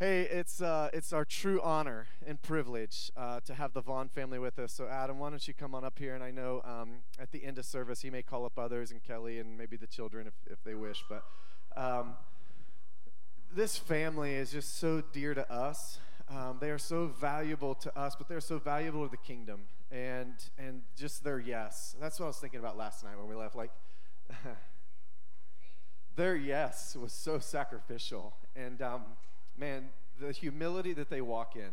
Hey, it's uh, it's our true honor and privilege uh, to have the Vaughn family with us. So, Adam, why don't you come on up here? And I know um, at the end of service, he may call up others and Kelly and maybe the children if, if they wish. But um, this family is just so dear to us. Um, they are so valuable to us, but they're so valuable to the kingdom. And and just their yes. That's what I was thinking about last night when we left. Like. their yes was so sacrificial. And um, man, the humility that they walk in.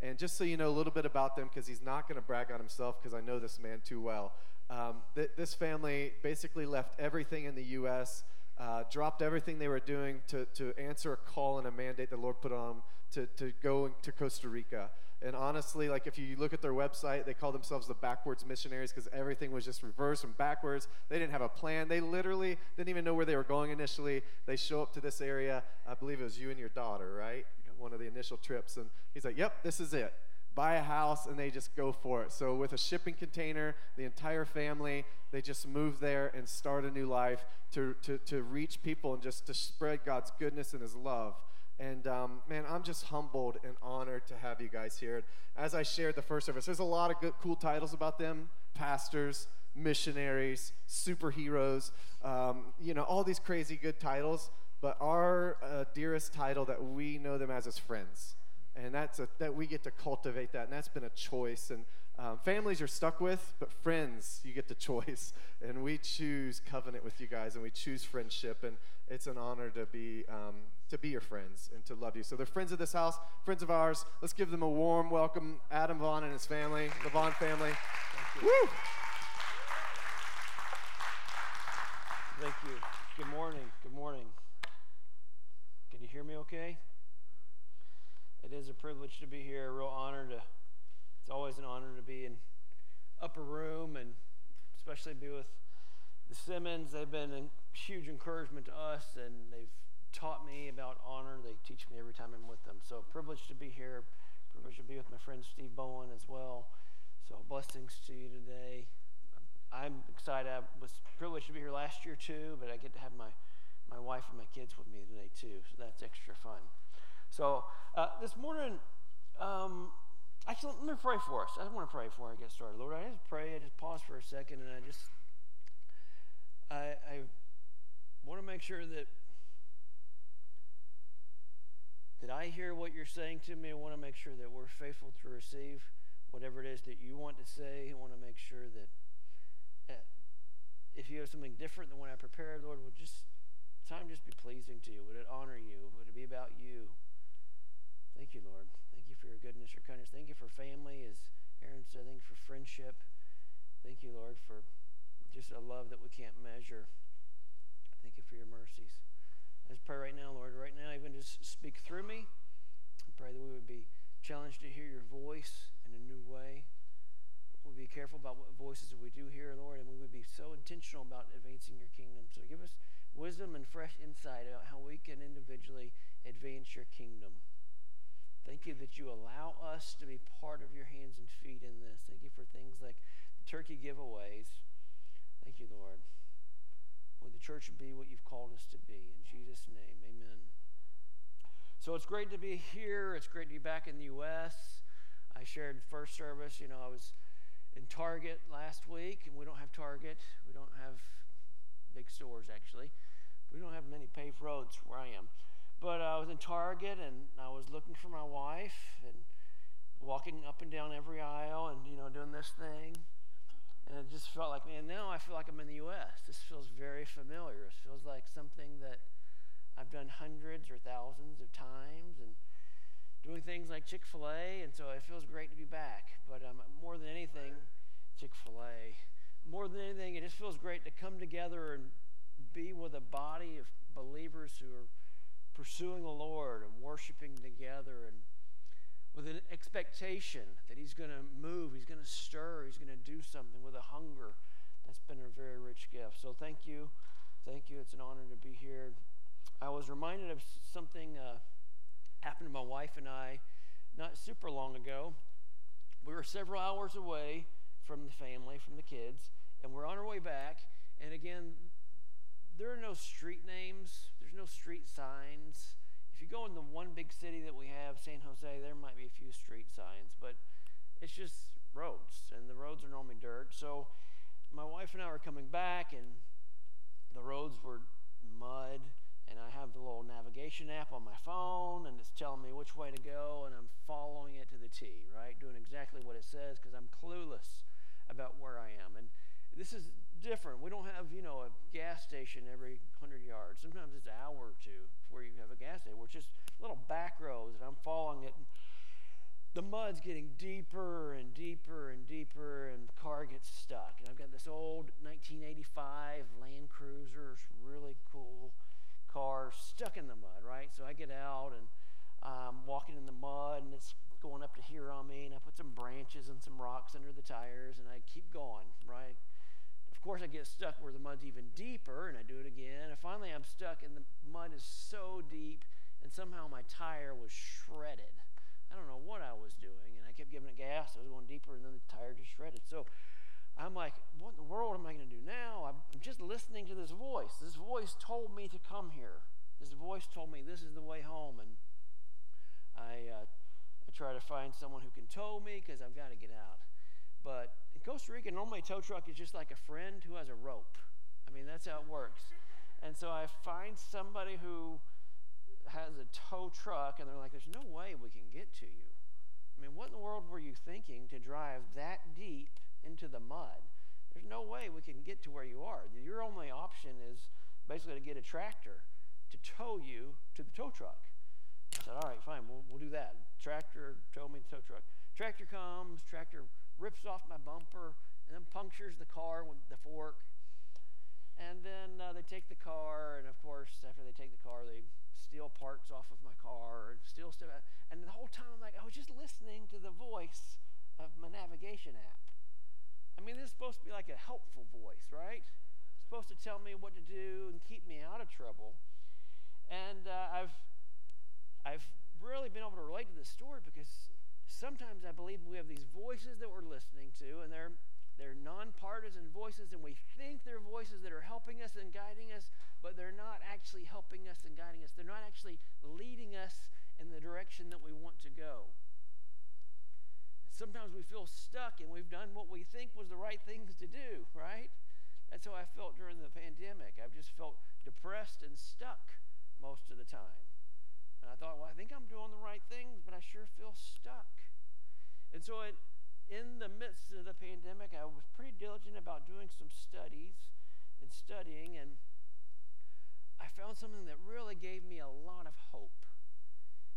And just so you know a little bit about them, because he's not going to brag on himself, because I know this man too well. Um, th- this family basically left everything in the U.S., uh, dropped everything they were doing to, to answer a call and a mandate the Lord put on them to, to go to Costa Rica. And honestly, like if you look at their website, they call themselves the backwards missionaries because everything was just reversed and backwards. They didn't have a plan. They literally didn't even know where they were going initially. They show up to this area. I believe it was you and your daughter, right? One of the initial trips. And he's like, yep, this is it. Buy a house and they just go for it. So, with a shipping container, the entire family, they just move there and start a new life to, to, to reach people and just to spread God's goodness and His love. And um, man, I'm just humbled and honored to have you guys here. As I shared the first service, there's a lot of good, cool titles about them pastors, missionaries, superheroes, um, you know, all these crazy good titles. But our uh, dearest title that we know them as is friends. And that's a, that we get to cultivate that. And that's been a choice. And um, families you're stuck with, but friends, you get the choice. And we choose covenant with you guys, and we choose friendship. And it's an honor to be um, to be your friends and to love you. So they're friends of this house, friends of ours. Let's give them a warm welcome, Adam Vaughn and his family, the Vaughn family. Thank you. Woo! Thank you. Good morning. Good morning. Can you hear me okay? It is a privilege to be here, a real honor to it's always an honor to be in upper room and especially be with the Simmons. They've been a huge encouragement to us and they've taught me about honor. They teach me every time I'm with them. So privileged to be here. Privileged to be with my friend Steve Bowen as well. So blessings to you today. I'm excited. I was privileged to be here last year too, but I get to have my, my wife and my kids with me today too. So that's extra fun. So uh, this morning, um, actually, let me pray for us. I want to pray before I get started. Lord, I just pray. I just pause for a second, and I just, I, I want to make sure that that I hear what you're saying to me. I want to make sure that we're faithful to receive whatever it is that you want to say. I want to make sure that uh, if you have something different than what I prepared, Lord, would just time just be pleasing to you? Would it honor you? Would it be about you? Thank you, Lord. For your goodness, your kindness. Thank you for family, as Aaron said. Thank you for friendship. Thank you, Lord, for just a love that we can't measure. Thank you for your mercies. I just pray right now, Lord, right now, even just speak through me. I pray that we would be challenged to hear your voice in a new way. We'll be careful about what voices we do hear, Lord, and we would be so intentional about advancing your kingdom. So give us wisdom and fresh insight about how we can individually advance your kingdom. Thank you that you allow us to be part of your hands and feet in this. Thank you for things like the turkey giveaways. Thank you, Lord. Would the church be what you've called us to be? In Jesus' name, amen. So it's great to be here. It's great to be back in the U.S. I shared first service. You know, I was in Target last week, and we don't have Target. We don't have big stores, actually. We don't have many paved roads where I am. But I was in Target, and I was looking for my wife, and walking up and down every aisle, and, you know, doing this thing. And it just felt like, man, now I feel like I'm in the U.S. This feels very familiar. It feels like something that I've done hundreds or thousands of times and doing things like Chick fil A. And so it feels great to be back. But um, more than anything, Chick fil A, more than anything, it just feels great to come together and be with a body of believers who are pursuing the Lord and worshiping together and with an expectation that He's going to move, He's going to stir, He's going to do something with a hunger. That's been a very rich gift. So thank you. Thank you. It's an honor to be here. I was reminded of something uh, happened to my wife and I not super long ago. We were several hours away from the family, from the kids, and we're on our way back. And again, there are no street names, there's no street signs If you go in the one big city that we have, San Jose, there might be a few street signs, but it's just roads, and the roads are normally dirt. So my wife and I were coming back, and the roads were mud, and I have the little navigation app on my phone, and it's telling me which way to go, and I'm following it to the T, right? Doing exactly what it says because I'm clueless about where I am. And this is different. We don't have, you know, a gas station every 100 yards. Sometimes it's an hour or two before you have a gas station, We're just little back roads, and I'm following it. The mud's getting deeper and deeper and deeper, and the car gets stuck. And I've got this old 1985 Land Cruiser, really cool car, stuck in the mud, right? So I get out and I'm walking in the mud, and it's going up to here on me, and I put some branches and some rocks under the tires, and I keep going, right? Course, I get stuck where the mud's even deeper, and I do it again. And finally, I'm stuck, and the mud is so deep, and somehow my tire was shredded. I don't know what I was doing, and I kept giving it gas. I was going deeper, and then the tire just shredded. So I'm like, what in the world am I going to do now? I'm just listening to this voice. This voice told me to come here. This voice told me this is the way home, and I, uh, I try to find someone who can tow me because I've got to get out. But Costa Rica, normally tow truck is just like a friend who has a rope. I mean, that's how it works. And so I find somebody who has a tow truck, and they're like, there's no way we can get to you. I mean, what in the world were you thinking to drive that deep into the mud? There's no way we can get to where you are. Your only option is basically to get a tractor to tow you to the tow truck. I said, all right, fine, we'll, we'll do that. Tractor tow me to the tow truck. Tractor comes, tractor rips off my bumper, and then punctures the car with the fork. And then uh, they take the car, and of course, after they take the car, they steal parts off of my car and steal stuff. And the whole time, I'm like, I was just listening to the voice of my navigation app. I mean, this is supposed to be like a helpful voice, right? It's supposed to tell me what to do and keep me out of trouble. And uh, I've, I've really been able to relate to this story because sometimes I believe we have these voices that we're listening to, and they're they're nonpartisan voices, and we think they're voices that are helping us and guiding us, but they're not actually helping us and guiding us. They're not actually leading us in the direction that we want to go. Sometimes we feel stuck and we've done what we think was the right things to do, right? That's how I felt during the pandemic. I've just felt depressed and stuck most of the time. And I thought, well, I think I'm doing the right things, but I sure feel stuck. And so, it, in the midst of the pandemic, I was pretty diligent about doing some studies and studying, and I found something that really gave me a lot of hope.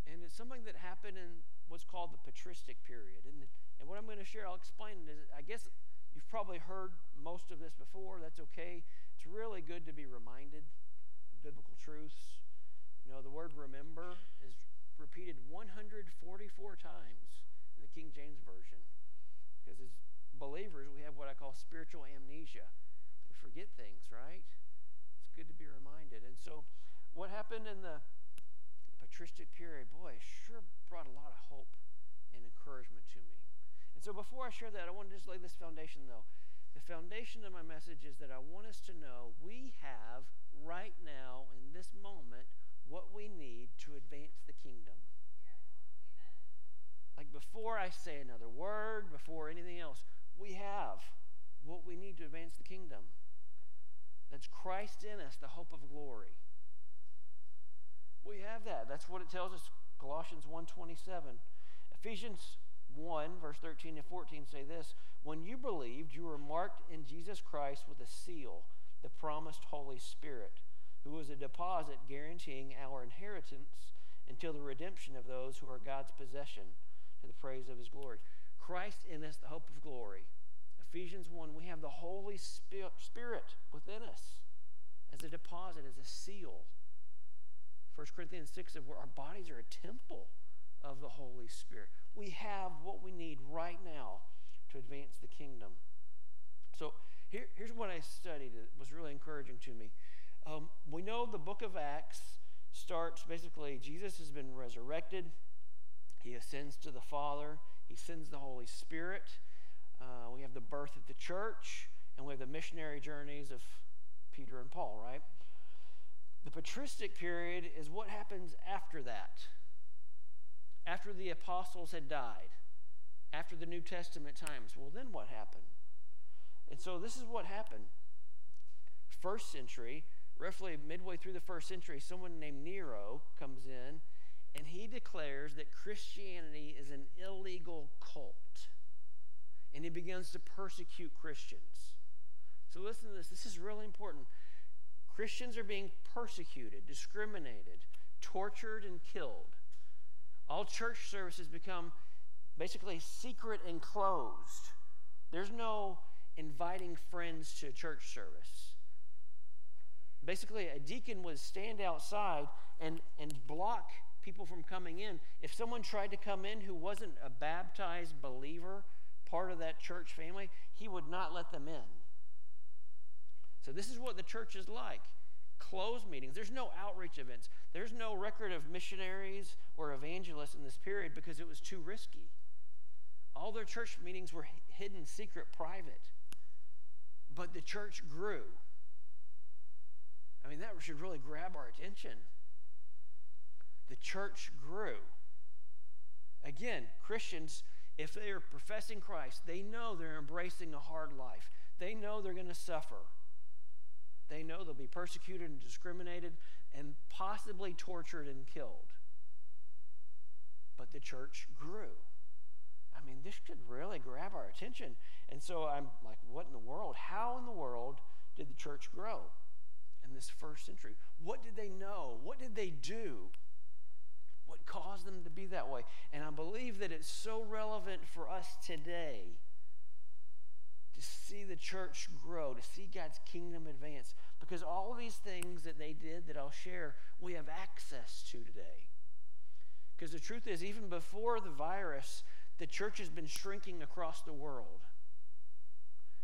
And it's something that happened in what's called the patristic period. And, and what I'm going to share, I'll explain it. Is, I guess you've probably heard most of this before. That's okay. It's really good to be reminded of biblical truths. You know, the word remember is repeated 144 times in the King James Version. Because as believers, we have what I call spiritual amnesia. We forget things, right? It's good to be reminded. And so, what happened in the patristic period, boy, sure brought a lot of hope and encouragement to me. And so, before I share that, I want to just lay this foundation, though. The foundation of my message is that I want us to know we have right now, in this moment, what we need to advance the kingdom. Like before I say another word, before anything else, we have what we need to advance the kingdom. That's Christ in us, the hope of glory. We have that. That's what it tells us. Colossians 1:27. Ephesians 1, verse 13 and 14 say this When you believed, you were marked in Jesus Christ with a seal, the promised Holy Spirit, who was a deposit guaranteeing our inheritance until the redemption of those who are God's possession to the praise of his glory. Christ in us, the hope of glory. Ephesians 1, we have the Holy Spirit within us as a deposit, as a seal. 1 Corinthians 6 said our bodies are a temple of the Holy Spirit. We have what we need right now to advance the kingdom. So here, here's what I studied that was really encouraging to me. Um, we know the book of Acts starts basically, Jesus has been resurrected. He ascends to the Father, He sends the Holy Spirit. Uh, we have the birth of the church, and we have the missionary journeys of Peter and Paul, right? The patristic period is what happens after that. After the apostles had died, after the New Testament times. Well, then what happened? And so this is what happened. First century, roughly midway through the first century, someone named Nero comes in and he declares that Christianity is an illegal cult. And he begins to persecute Christians. So listen to this. This is really important. Christians are being persecuted, discriminated, tortured, and killed. All church services become basically secret and closed. There's no inviting friends to church service. Basically, a deacon would stand outside and, and block people from coming in. If someone tried to come in who wasn't a baptized believer, part of that church family, he would not let them in. So, this is what the church is like closed meetings. There's no outreach events. There's no record of missionaries or evangelists in this period because it was too risky. All their church meetings were hidden, secret, private. But the church grew. I mean, that should really grab our attention. The church grew. Again, Christians, if they are professing Christ, they know they're embracing a hard life. They know they're going to suffer. They know they'll be persecuted and discriminated and possibly tortured and killed. But the church grew. I mean, this could really grab our attention. And so I'm like, what in the world? How in the world did the church grow this first century? What did they know? What did they do? What caused them to be that way? And I believe that it's so relevant for us today to see the church grow, to see God's kingdom advance. Because all of these things that they did that I'll share, we have access to today. Because the truth is, even before the virus, the church has been shrinking across the world.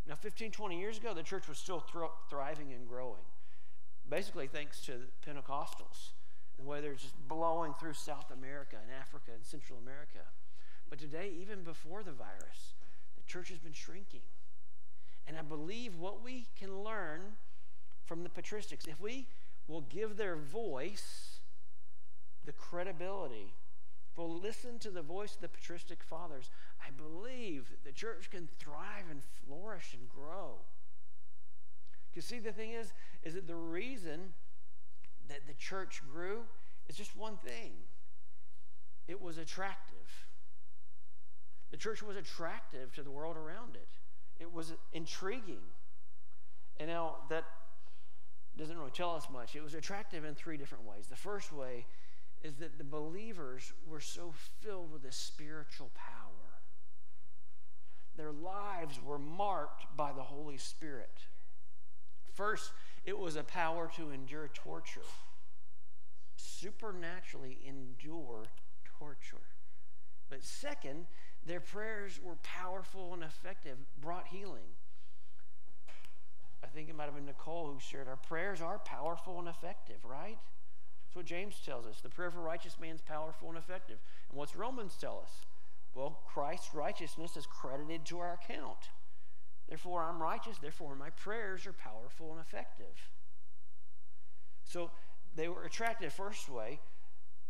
Now, 15, 20 years ago, the church was still thriving and growing, basically thanks to Pentecostals, and the way they're just blowing through South America and Africa and Central America. But today, even before the virus, the church has been shrinking. And I believe what we can learn from the patristics, if we will give their voice the credibility if we'll listen to the voice of the patristic fathers, I believe that the church can thrive and flourish and grow. Because see, the thing is, is that the reason that the church grew is just one thing. It was attractive. The church was attractive to the world around it. It was intriguing. And now that doesn't really tell us much. It was attractive in three different ways. The first way is that the believers were so filled with a spiritual power. Their lives were marked by the Holy Spirit. First, it was a power to endure torture, supernaturally endure torture. But second, their prayers were powerful and effective, brought healing. I think it might have been Nicole who shared our prayers are powerful and effective, right? That's what James tells us. The prayer of a righteous man is powerful and effective. And what's Romans tell us? Well, Christ's righteousness is credited to our account. Therefore, I'm righteous. Therefore, my prayers are powerful and effective. So they were attracted, first way,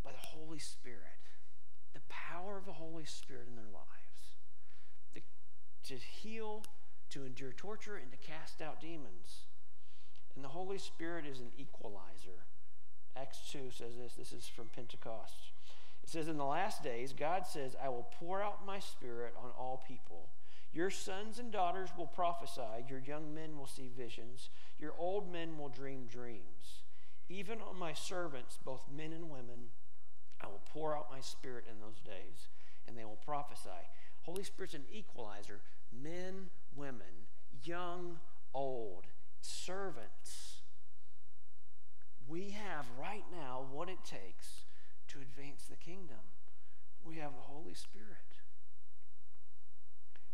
by the Holy Spirit, the power of the Holy Spirit in their lives, the, to heal, to endure torture, and to cast out demons. And the Holy Spirit is an equalizer. Acts 2 says this. This is from Pentecost. It says, In the last days, God says, I will pour out my spirit on all people. Your sons and daughters will prophesy. Your young men will see visions. Your old men will dream dreams. Even on my servants, both men and women, I will pour out my spirit in those days, and they will prophesy. Holy Spirit's an equalizer. Men, women, young, old, servants we have right now what it takes to advance the kingdom. We have the Holy Spirit.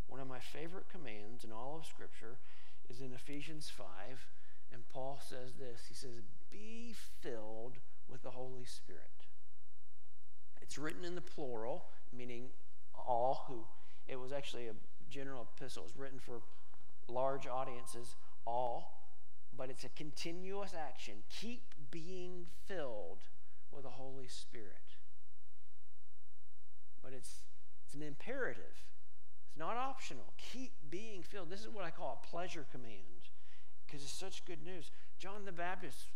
One of my favorite commands in all of Scripture is in Ephesians 5, and Paul says this He says, Be filled with the Holy Spirit. It's written in the plural, meaning all who, it was actually a general epistle. It was written for large audiences, all, but it's a continuous action. Keep being filled with the Holy Spirit. But it's, it's an imperative, not optional. Keep being filled. This is what I call a pleasure command because it's such good news. John the Baptist,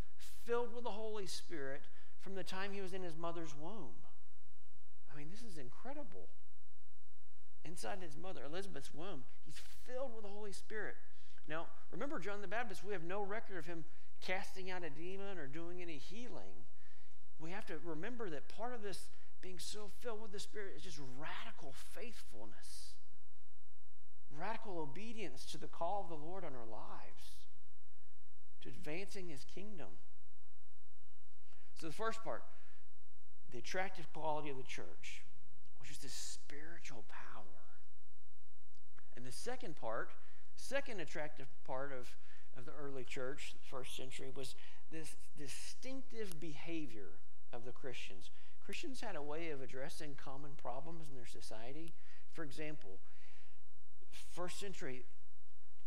filled with the Holy Spirit from the time he was in his mother's womb. I mean, this is incredible. Inside his mother, Elizabeth's womb, he's filled with the Holy Spirit. Now, remember John the Baptist, we have no record of him casting out a demon or doing any healing. We have to remember that part of this being so filled with the Spirit is just radical faithfulness, radical obedience to the call of the Lord on our lives, to advancing his kingdom. So, the first part, the attractive quality of the church, which is this spiritual power. And the second part, second attractive part of, of the early church, first century, was this distinctive behavior of the Christians. Christians had a way of addressing common problems in their society. For example, first century,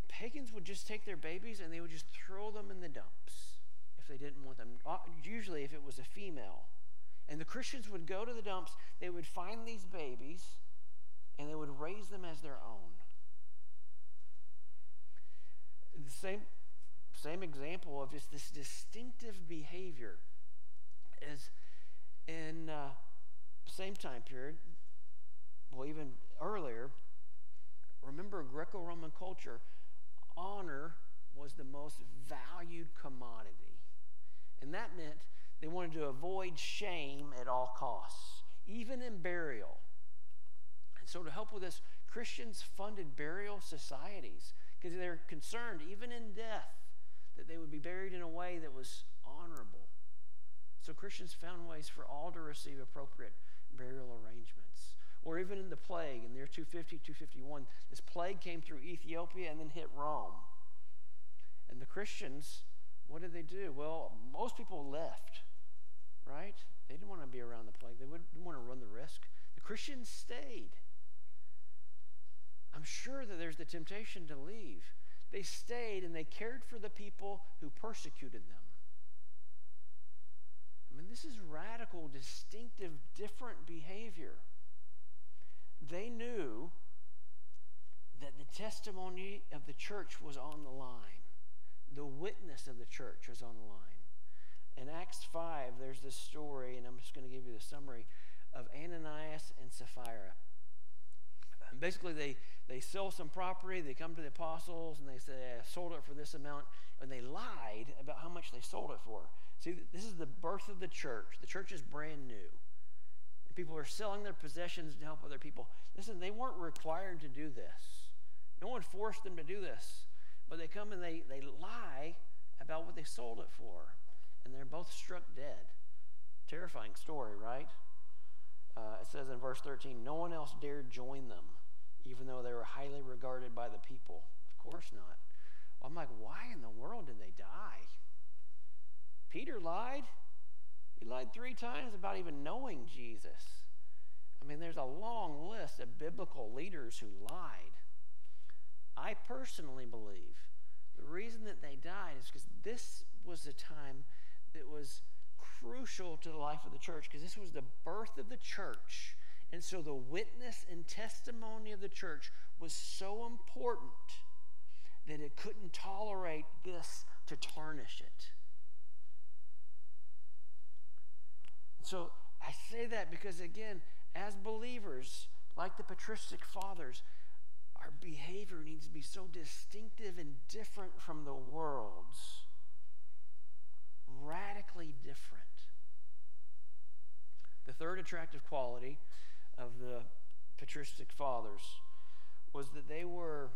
pagans would just take their babies and they would just throw them in the dumps if they didn't want them. Uh, usually, if it was a female. And the Christians would go to the dumps, they would find these babies, and they would raise them as their own. The same, same example of just this distinctive behavior is in uh, same time period, well, even earlier, remember Greco-Roman culture, honor was the most valued commodity. And that meant they wanted to avoid shame at all costs, even in burial. And so, to help with this, Christians funded burial societies because they're concerned, even in death, that they would be buried in a way that was honorable. So Christians found ways for all to receive appropriate burial arrangements. Or even in the plague, in the year 250, 251, this plague came through Ethiopia and then hit Rome. And the Christians, what did they do? Well, most people left, right? They didn't want to be around the plague, they didn't want to run the risk. The Christians stayed. I'm sure that there's the temptation to leave. They stayed and they cared for the people who persecuted them. I mean, this is radical, distinctive, different behavior. They knew that the testimony of the church was on the line, the witness of the church was on the line. In Acts 5, there's this story, and I'm just going to give you the summary of Ananias and Sapphira. And basically, they, they sell some property, they come to the apostles, and they say, I sold it for this amount, and they lied about how much they sold it for. See, this is the birth of the church. The church is brand new. People are selling their possessions to help other people. Listen, they weren't required to do this. No one forced them to do this. But they come and they, they lie about what they sold it for. And they're both struck dead. Terrifying story, right? Uh, it says in verse 13, no one else dared join them, even though they were highly regarded by the people. Of course not. I'm like, why in the world did they die? Peter lied. He lied three times about even knowing Jesus. I mean, there's a long list of biblical leaders who lied. I personally believe the reason that they died is because this was a time that was crucial to the life of the church because this was the birth of the church. And so the witness and testimony of the church was so important that it couldn't tolerate this to tarnish it. So I say that because, again, as believers, like the patristic fathers, our behavior needs to be so distinctive and different from the world's. Radically different. The third attractive quality of the patristic fathers was that they were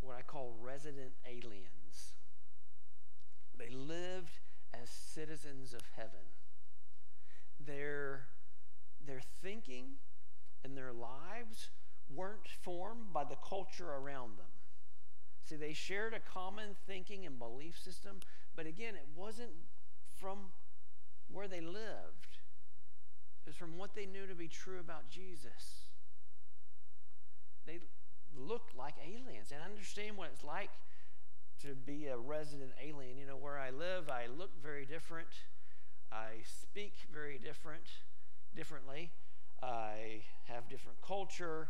what I call resident aliens. They lived as citizens of heaven their, their thinking and their lives weren't formed by the culture around them. See, they shared a common thinking and belief system, but again, it wasn't from where they lived, it was from what they knew to be true about Jesus. They looked like aliens and I understand what it's like to be a resident alien. You know, where I live, I look very different. I speak very different, differently. I have different culture.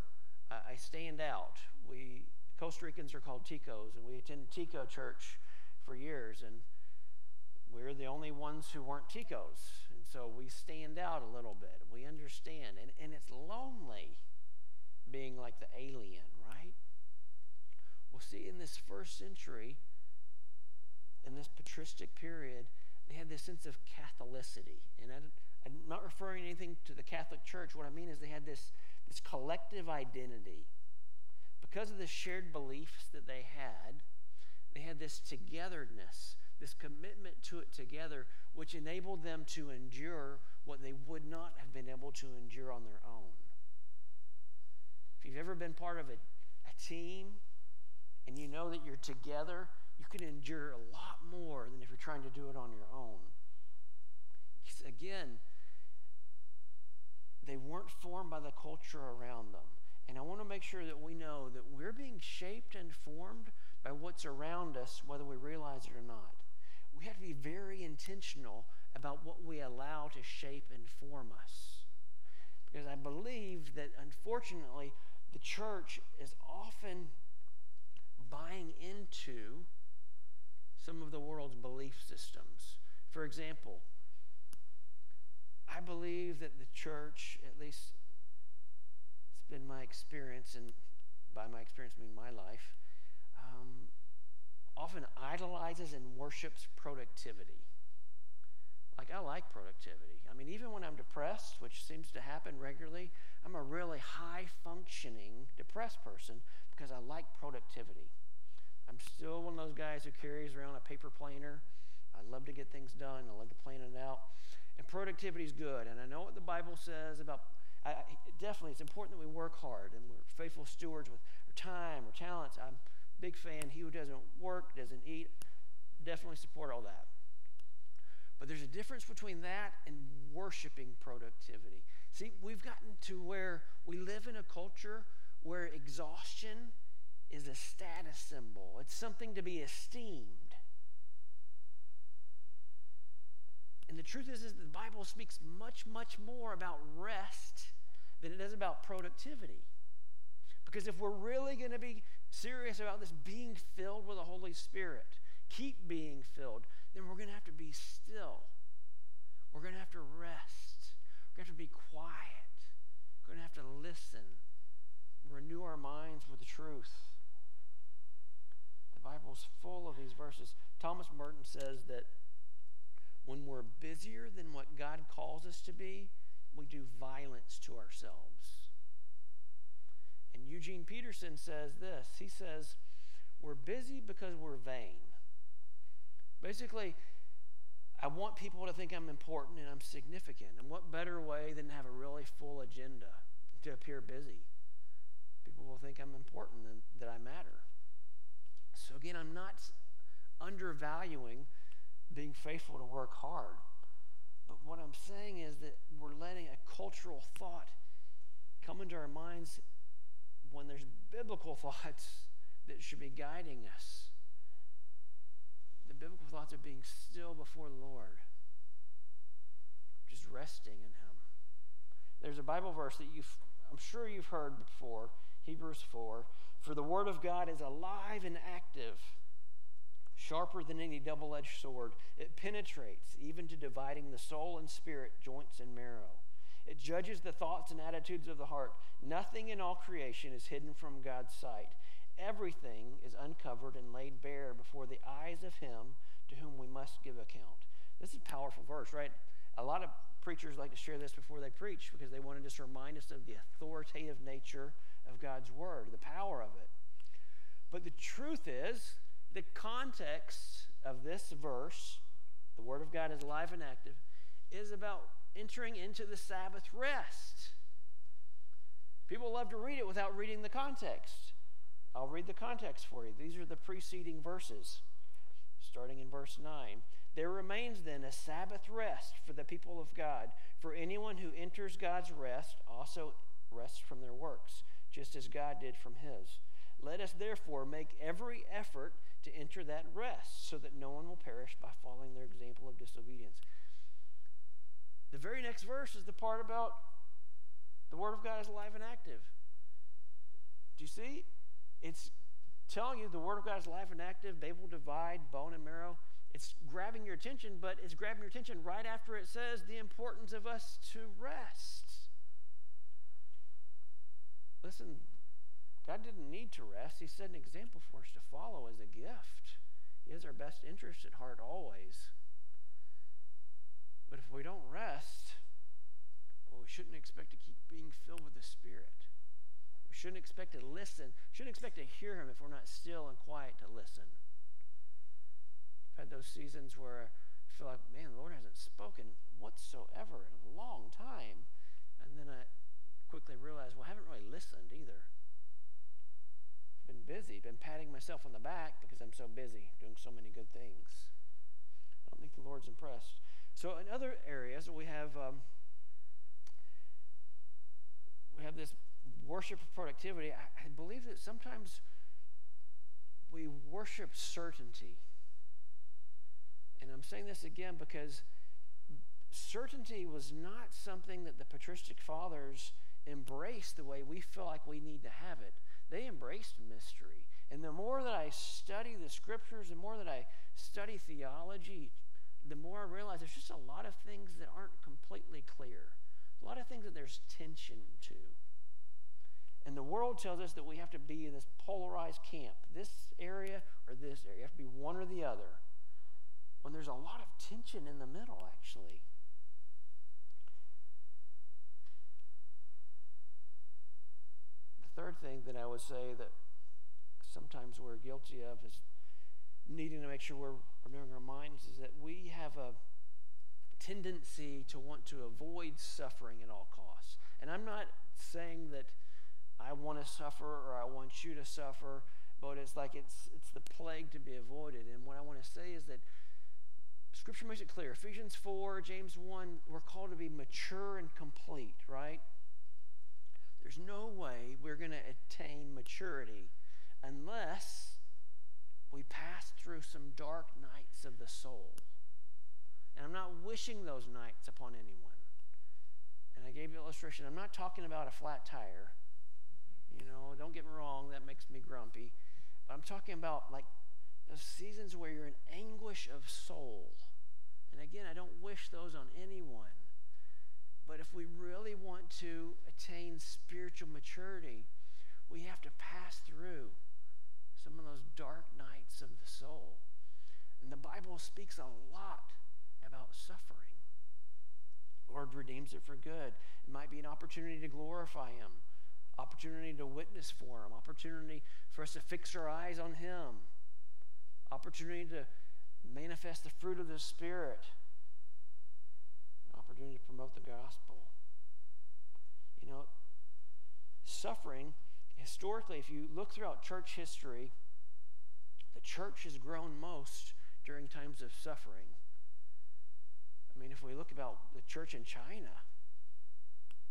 I stand out. We Costa Ricans are called Ticos, and we attended Tico church for years, and we're the only ones who weren't Ticos. And so we stand out a little bit. We understand. And, and it's lonely being like the alien, right? Well, see, in this first century, in this patristic period, they had this sense of Catholicity. And I, I'm not referring anything to the Catholic Church. What I mean is they had this, this collective identity. Because of the shared beliefs that they had, they had this togetherness, this commitment to it together, which enabled them to endure what they would not have been able to endure on their own. If you've ever been part of a, a team and you know that you're together, can endure a lot more than if you're trying to do it on your own. Again, they weren't formed by the culture around them. And I want to make sure that we know that we're being shaped and formed by what's around us, whether we realize it or not. We have to be very intentional about what we allow to shape and form us. Because I believe that unfortunately, the church is often buying into some of the world's belief systems. For example, I believe that the church, at least it's been my experience, and by my experience, I mean my life, um, often idolizes and worships productivity. Like, I like productivity. I mean, even when I'm depressed, which seems to happen regularly, I'm a really high functioning depressed person because I like productivity. I'm still one of those guys who carries around a paper planer. I love to get things done, I love to plan it out. And productivity is good. And I know what the Bible says about I, definitely it's important that we work hard and we're faithful stewards with our time, our talents. I'm a big fan. He who doesn't work doesn't eat. Definitely support all that. But there's a difference between that and worshiping productivity. See, we've gotten to where we live in a culture where exhaustion is a status symbol, it's something to be esteemed. And the truth is, is the Bible speaks much, much more about rest than it does about productivity. Because if we're really going to be serious about this being filled with the Holy Spirit, keep being filled, then we're going to have to be still. We're going to have to rest. We're going to have to be quiet. We're going to have to listen. Renew our minds with the truth. The Bible's full of these verses. Thomas Merton says that when we're busier than what God calls us to be, we do violence to ourselves. And Eugene Peterson says this he says, We're busy because we're vain. Basically, I want people to think I'm important and I'm significant. And what better way than to have a really full agenda to appear busy? People will think I'm important and that I matter. So, again, I'm not undervaluing being faithful to work hard. But what I'm saying is that we're letting a cultural thought come into our minds when there's biblical thoughts that should be guiding us the biblical thoughts are being still before the Lord, just resting in Him. There's a Bible verse that you've, I'm sure you've heard before, Hebrews 4. For the Word of God is alive and active, sharper than any double edged sword. It penetrates even to dividing the soul and spirit, joints and marrow. It judges the thoughts and attitudes of the heart. Nothing in all creation is hidden from God's sight everything is uncovered and laid bare before the eyes of him to whom we must give account. This is a powerful verse, right? A lot of preachers like to share this before they preach because they want to just remind us of the authoritative nature of God's word, the power of it. But the truth is, the context of this verse, the word of God is alive and active, is about entering into the Sabbath rest. People love to read it without reading the context. I'll read the context for you. These are the preceding verses, starting in verse 9. There remains then a Sabbath rest for the people of God. For anyone who enters God's rest also rests from their works, just as God did from his. Let us therefore make every effort to enter that rest, so that no one will perish by following their example of disobedience. The very next verse is the part about the Word of God is alive and active. Do you see? It's telling you the Word of God is alive and active. They will divide bone and marrow. It's grabbing your attention, but it's grabbing your attention right after it says the importance of us to rest. Listen, God didn't need to rest. He set an example for us to follow as a gift. He has our best interest at heart always. But if we don't rest, well, we shouldn't expect to keep being filled with the Spirit. We shouldn't expect to listen, shouldn't expect to hear Him if we're not still and quiet to listen. I've had those seasons where I feel like, man, the Lord hasn't spoken whatsoever in a long time. And then I quickly realize, well, I haven't really listened either. Been busy, been patting myself on the back because I'm so busy doing so many good things. I don't think the Lord's impressed. So in other areas, we have um, we have this worship of productivity. I, I believe that sometimes we worship certainty, and I'm saying this again because certainty was not something that the patristic fathers embraced the way we feel like we need to have it. They embraced mystery. And the more that I study the scriptures, the more that I study theology, the more I realize there's just a lot of things that aren't completely clear, a lot of things that there's tension to. And the world tells us that we have to be in this polarized camp, this area or this area. You have to be one or the other. When there's a lot of tension in the middle, actually. The third thing that I would say that sometimes we're guilty of is needing to make sure we're renewing our minds is that we have a tendency to want to avoid suffering at all costs. And I'm not saying that I want to suffer or I want you to suffer, but it's like it's it's the plague to be avoided. And what I want to say is that Scripture makes it clear. Ephesians 4, James 1, we're called to be mature and complete, right? There's no way we're going to attain maturity unless we pass through some dark nights of the soul. And I'm not wishing those nights upon anyone. And I gave you illustration. I'm not talking about a flat tire. You know, don't get me wrong, that makes me grumpy. But I'm talking about like those seasons where you're in anguish of soul. And again, I don't wish those on anyone. But if we really want to attain spiritual maturity, we have to pass through some of those dark nights of the soul. And the Bible speaks a lot about suffering. Lord redeems it for good. It might be an opportunity to glorify Him, opportunity to witness for Him, opportunity for us to fix our eyes on Him, opportunity to manifest the fruit of the Spirit, opportunity to promote the gospel. You know, suffering historically, if you look throughout church history, the church has grown most during times of suffering. I mean, if we look about the church in China,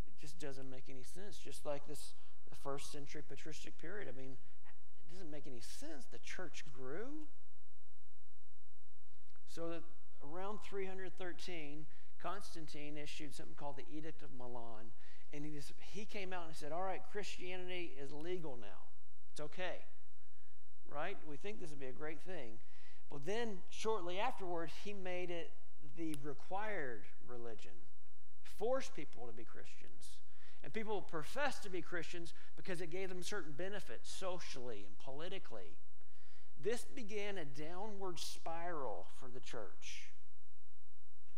it just doesn't make any sense. Just like this, the first century patristic period. I mean, it doesn't make any sense. The church grew. So that around 313, Constantine issued something called the Edict of Milan and he just he came out and said, "All right, Christianity is legal now. It's okay." Right? We think this would be a great thing. But then shortly afterwards, he made it the required religion. Forced people to be Christians. And people professed to be Christians because it gave them certain benefits socially and politically. This began a downward spiral for the church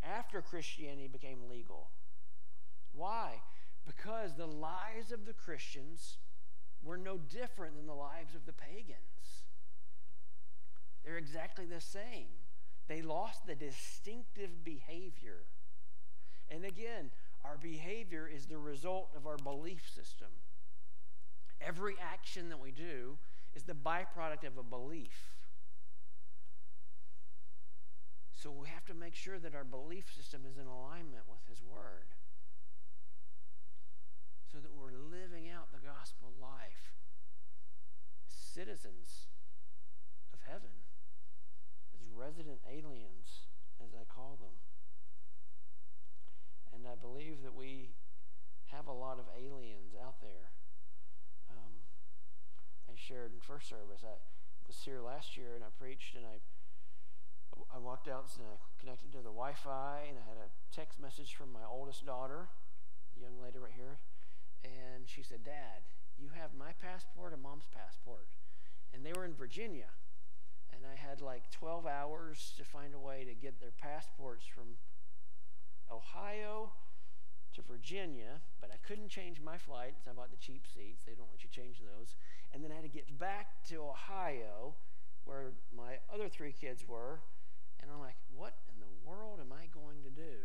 after Christianity became legal. Why? Because the lives of the Christians were no different than the lives of the pagans. They're exactly the same. They lost the distinctive behavior. And again, our behavior is the result of our belief system. Every action that we do is the byproduct of a belief. So we have to make sure that our belief system is in alignment with His Word so that we're living out the gospel life as citizens of heaven, as resident aliens, as I call them. And I believe that we have a lot of aliens out there. Um, I shared in first service. I was here last year and I preached and I I walked out and I connected to the Wi-Fi and I had a text message from my oldest daughter, the young lady right here, and she said, "Dad, you have my passport and mom's passport," and they were in Virginia, and I had like 12 hours to find a way to get their passports from Ohio to Virginia, but I couldn't change my flight, so I bought the cheap seats. They don't let you change those. And then I had to get back to Ohio, where my other three kids were. And I'm like, what in the world am I going to do?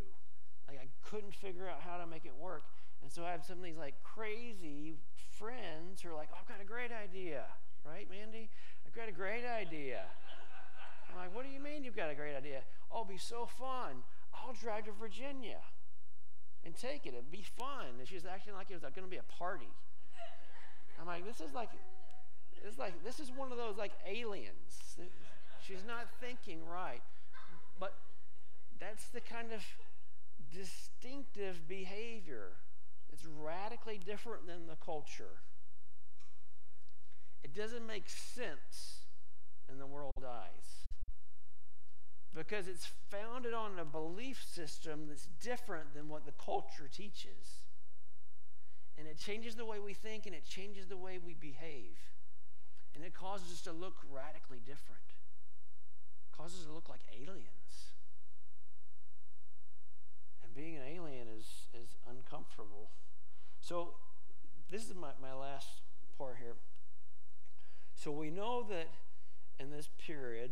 Like, I couldn't figure out how to make it work. And so I have some of these like crazy friends who are like, oh, I've got a great idea. Right, Mandy? I've got a great idea. I'm like, what do you mean you've got a great idea? Oh, it'll be so fun. I'll drive to Virginia and take it. It'd be fun. And she's acting like it was going to be a party. I'm like, this is like, it's like this is one of those like aliens. She's not thinking right. But that's the kind of distinctive behavior that's radically different than the culture. It doesn't make sense in the world eyes because it's founded on a belief system that's different than what the culture teaches. And it changes the way we think and it changes the way we behave. And it causes us to look radically different. Causes us to look like aliens. And being an alien is, is uncomfortable. So, this is my, my last part here. So, we know that in this period,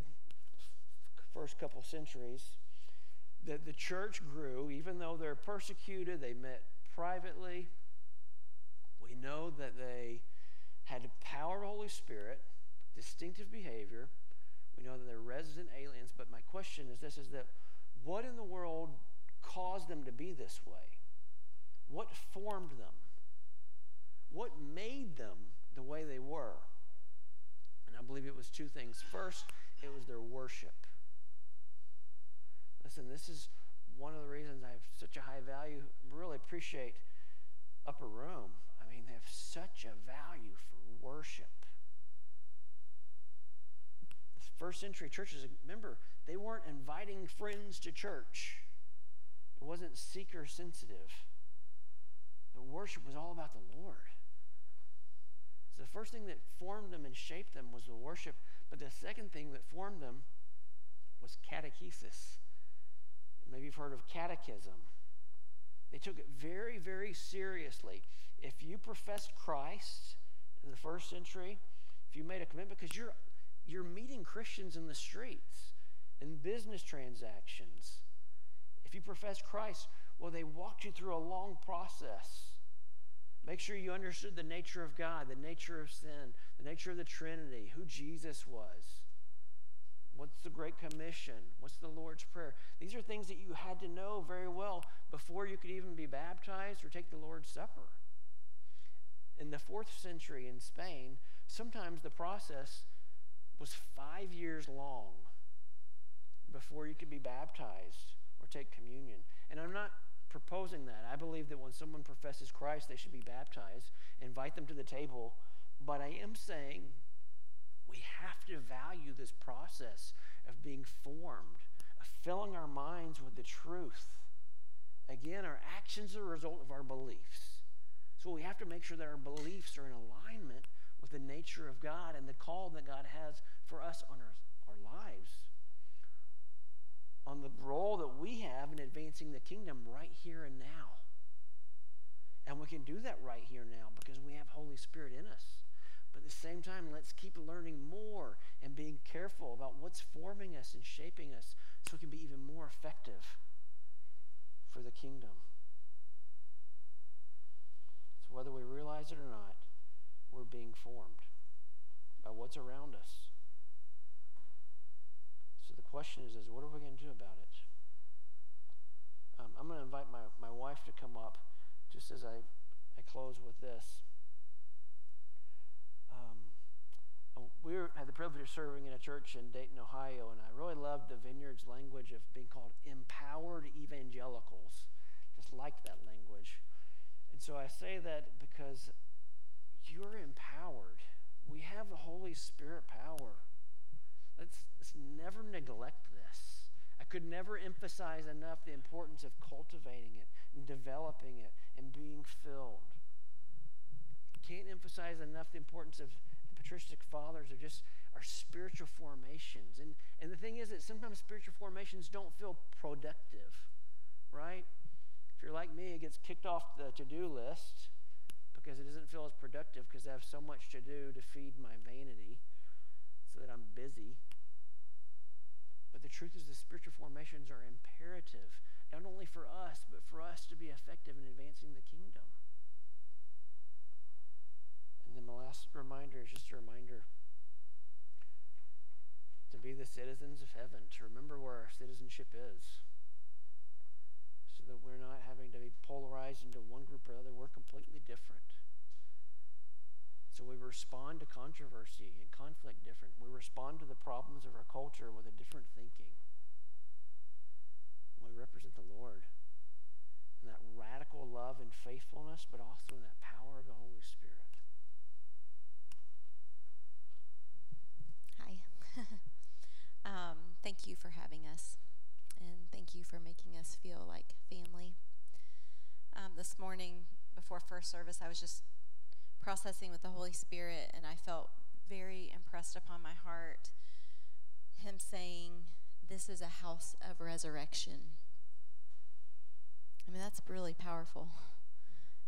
first couple centuries, that the church grew, even though they're persecuted, they met privately. We know that they had the power of the Holy Spirit, distinctive behavior. We know that they're resident aliens, but my question is this is that what in the world caused them to be this way? What formed them? What made them the way they were? And I believe it was two things. First, it was their worship. Listen, this is one of the reasons I have such a high value, really appreciate Upper Room. I mean, they have such a value for worship. First century churches, remember, they weren't inviting friends to church. It wasn't seeker sensitive. The worship was all about the Lord. So the first thing that formed them and shaped them was the worship. But the second thing that formed them was catechesis. Maybe you've heard of catechism. They took it very, very seriously. If you professed Christ in the first century, if you made a commitment, because you're you're meeting Christians in the streets, in business transactions. If you profess Christ, well, they walked you through a long process. Make sure you understood the nature of God, the nature of sin, the nature of the Trinity, who Jesus was. What's the Great Commission? What's the Lord's Prayer? These are things that you had to know very well before you could even be baptized or take the Lord's Supper. In the fourth century in Spain, sometimes the process was five years long before you could be baptized or take communion. And I'm not proposing that. I believe that when someone professes Christ, they should be baptized, invite them to the table. But I am saying we have to value this process of being formed, of filling our minds with the truth. Again, our actions are a result of our beliefs. So we have to make sure that our beliefs are in alignment the nature of God and the call that God has for us on our, our lives, on the role that we have in advancing the kingdom right here and now. And we can do that right here now because we have Holy Spirit in us. But at the same time, let's keep learning more and being careful about what's forming us and shaping us so we can be even more effective for the kingdom. So, whether we realize it or not, we're being formed by what's around us. So, the question is, is what are we going to do about it? Um, I'm going to invite my, my wife to come up just as I, I close with this. we were, had the privilege of serving in a church in Dayton, Ohio, and I really loved the Vineyard's language of being called empowered evangelicals. Just liked that language. And so I say that because you're empowered. We have the Holy Spirit power. Let's, let's never neglect this. I could never emphasize enough the importance of cultivating it and developing it and being filled. I can't emphasize enough the importance of the patristic fathers of just our spiritual formations. And, and the thing is that sometimes spiritual formations don't feel productive, right? If you're like me, it gets kicked off the to do list because it doesn't feel as productive because I have so much to do to feed my vanity so that I'm busy. But the truth is, the spiritual formations are imperative, not only for us, but for us to be effective in advancing the kingdom. And then my last reminder is just a reminder to be the citizens of heaven, to remember where our citizenship is so that we're not having to be polarized into one group or other. We're completely different. Respond to controversy and conflict different. We respond to the problems of our culture with a different thinking. We represent the Lord in that radical love and faithfulness, but also in that power of the Holy Spirit. Hi. um, thank you for having us and thank you for making us feel like family. Um, this morning, before first service, I was just processing with the Holy Spirit, and I felt very impressed upon my heart Him saying, This is a house of resurrection. I mean, that's really powerful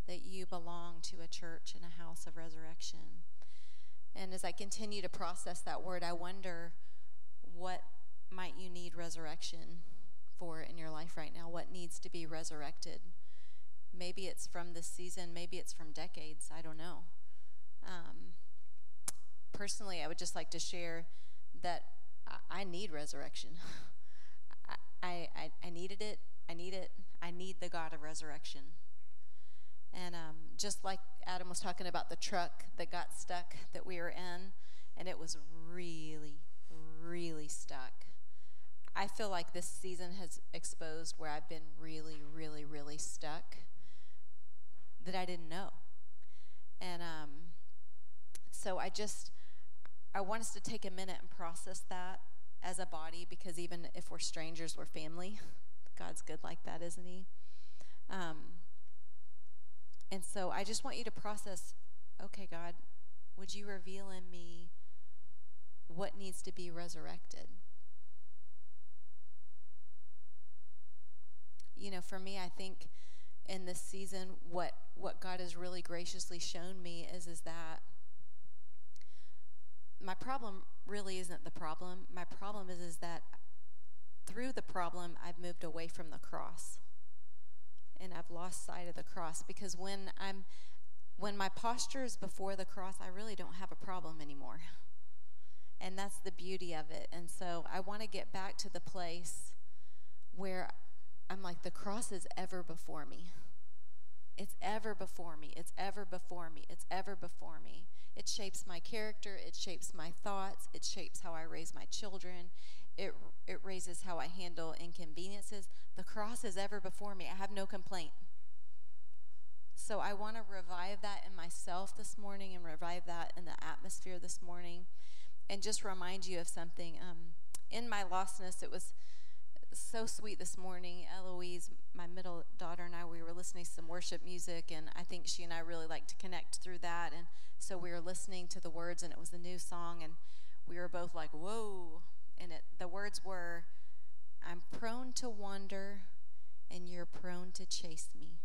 that you belong to a church and a house of resurrection. And as I continue to process that word, I wonder what might you need resurrection for in your life right now? What needs to be resurrected? Maybe it's from this season, maybe it's from decades, I don't know. Um, personally, I would just like to share that I, need resurrection. I, I, I needed it, I need it, I need the God of resurrection. And um, just like Adam was talking about the truck that got stuck that we were in, and it was really, really stuck. I feel like this season has exposed where I've been really, really, really stuck that I didn't know. And um, so I just, I want us to take a minute and process that as a body because even if we're strangers, we're family. God's good like that, isn't He? Um, and so I just want you to process okay, God, would you reveal in me what needs to be resurrected? you know, for me, I think in this season, what what God has really graciously shown me is is that my problem really isn't the problem. My problem is is that through the problem, I've moved away from the cross, and I've lost sight of the cross because when I'm when my posture is before the cross, I really don't have a problem anymore. And that's the beauty of it. And so I want to get back to the place where I'm like, the cross is ever before me. It's ever before me. It's ever before me. It's ever before me. It shapes my character. It shapes my thoughts. It shapes how I raise my children. It, it raises how I handle inconveniences. The cross is ever before me. I have no complaint. So I want to revive that in myself this morning and revive that in the atmosphere this morning and just remind you of something. Um, in my lostness, it was so sweet this morning. Eloise, my middle daughter, and I, we were listening to some worship music, and I think she and I really like to connect through that. And so we were listening to the words, and it was a new song, and we were both like, whoa. And it, the words were, I'm prone to wander, and you're prone to chase me.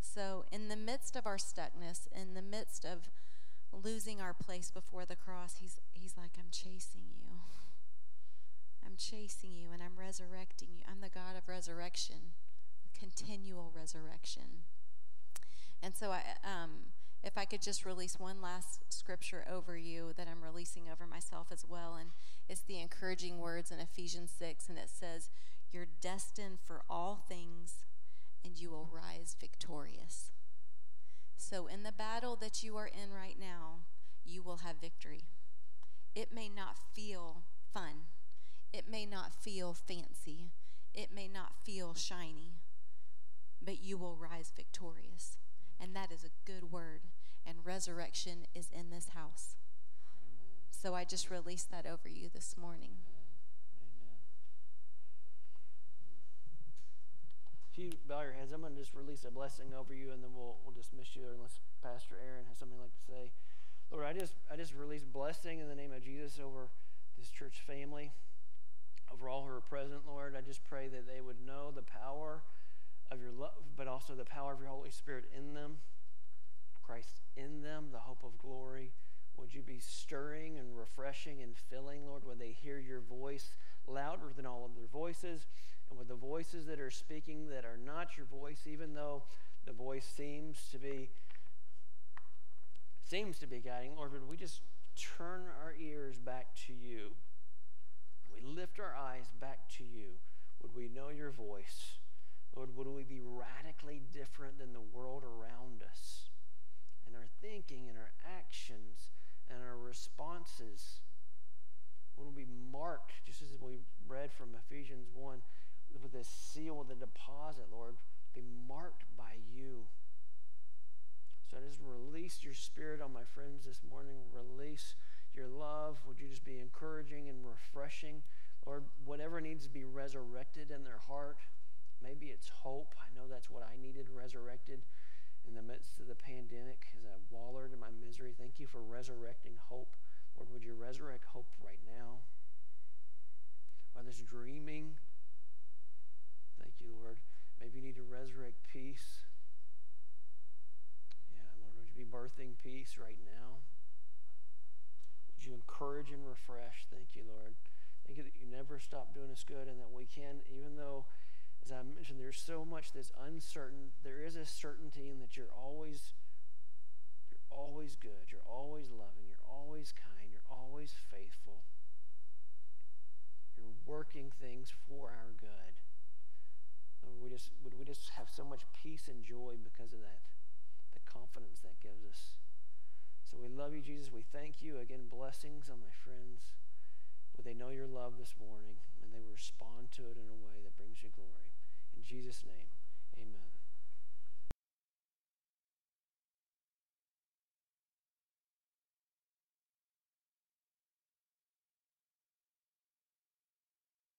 So, in the midst of our stuckness, in the midst of losing our place before the cross, he's, he's like, I'm chasing you. I'm chasing you and I'm resurrecting you. I'm the God of resurrection, continual resurrection. And so, I, um, if I could just release one last scripture over you that I'm releasing over myself as well, and it's the encouraging words in Ephesians 6, and it says, You're destined for all things, and you will rise victorious. So, in the battle that you are in right now, you will have victory. It may not feel fun. It may not feel fancy, it may not feel shiny, but you will rise victorious. And that is a good word. And resurrection is in this house. So I just release that over you this morning. If you bow your heads, I'm going to just release a blessing over you, and then we'll we'll dismiss you unless Pastor Aaron has something like to say. Lord, I just I just release blessing in the name of Jesus over this church family, over all who are present, Lord. I just pray that they would know the power of your love, but also the power of your Holy Spirit in them, Christ in them, the hope of glory. Would you be stirring and refreshing and filling, Lord? Would they hear your voice louder than all of their voices? And with the voices that are speaking that are not your voice, even though the voice seems to be seems to be guiding, Lord, would we just turn our ears back to you? Lift our eyes back to you. Would we know your voice? Lord, would we be radically different than the world around us? And our thinking and our actions and our responses would we be marked, just as we read from Ephesians 1, with this seal of the deposit, Lord, be marked by you. So I just release your spirit on my friends this morning. Release your love. Would you just be encouraging and refreshing? Lord, whatever needs to be resurrected in their heart, maybe it's hope. I know that's what I needed resurrected in the midst of the pandemic as I wallowed in my misery. Thank you for resurrecting hope. Lord, would you resurrect hope right now? By this dreaming, thank you, Lord. Maybe you need to resurrect peace Yeah, Lord, would you be birthing peace right now. You encourage and refresh? Thank you, Lord. Thank you that you never stop doing us good and that we can, even though, as I mentioned, there's so much that's uncertain, there is a certainty in that you're always you're always good, you're always loving, you're always kind, you're always faithful. You're working things for our good. Lord, we just would we just have so much peace and joy because of that the confidence that gives us. So we love you, Jesus. We thank you. Again, blessings on my friends. Would they know your love this morning and they respond to it in a way that brings you glory. In Jesus' name, amen.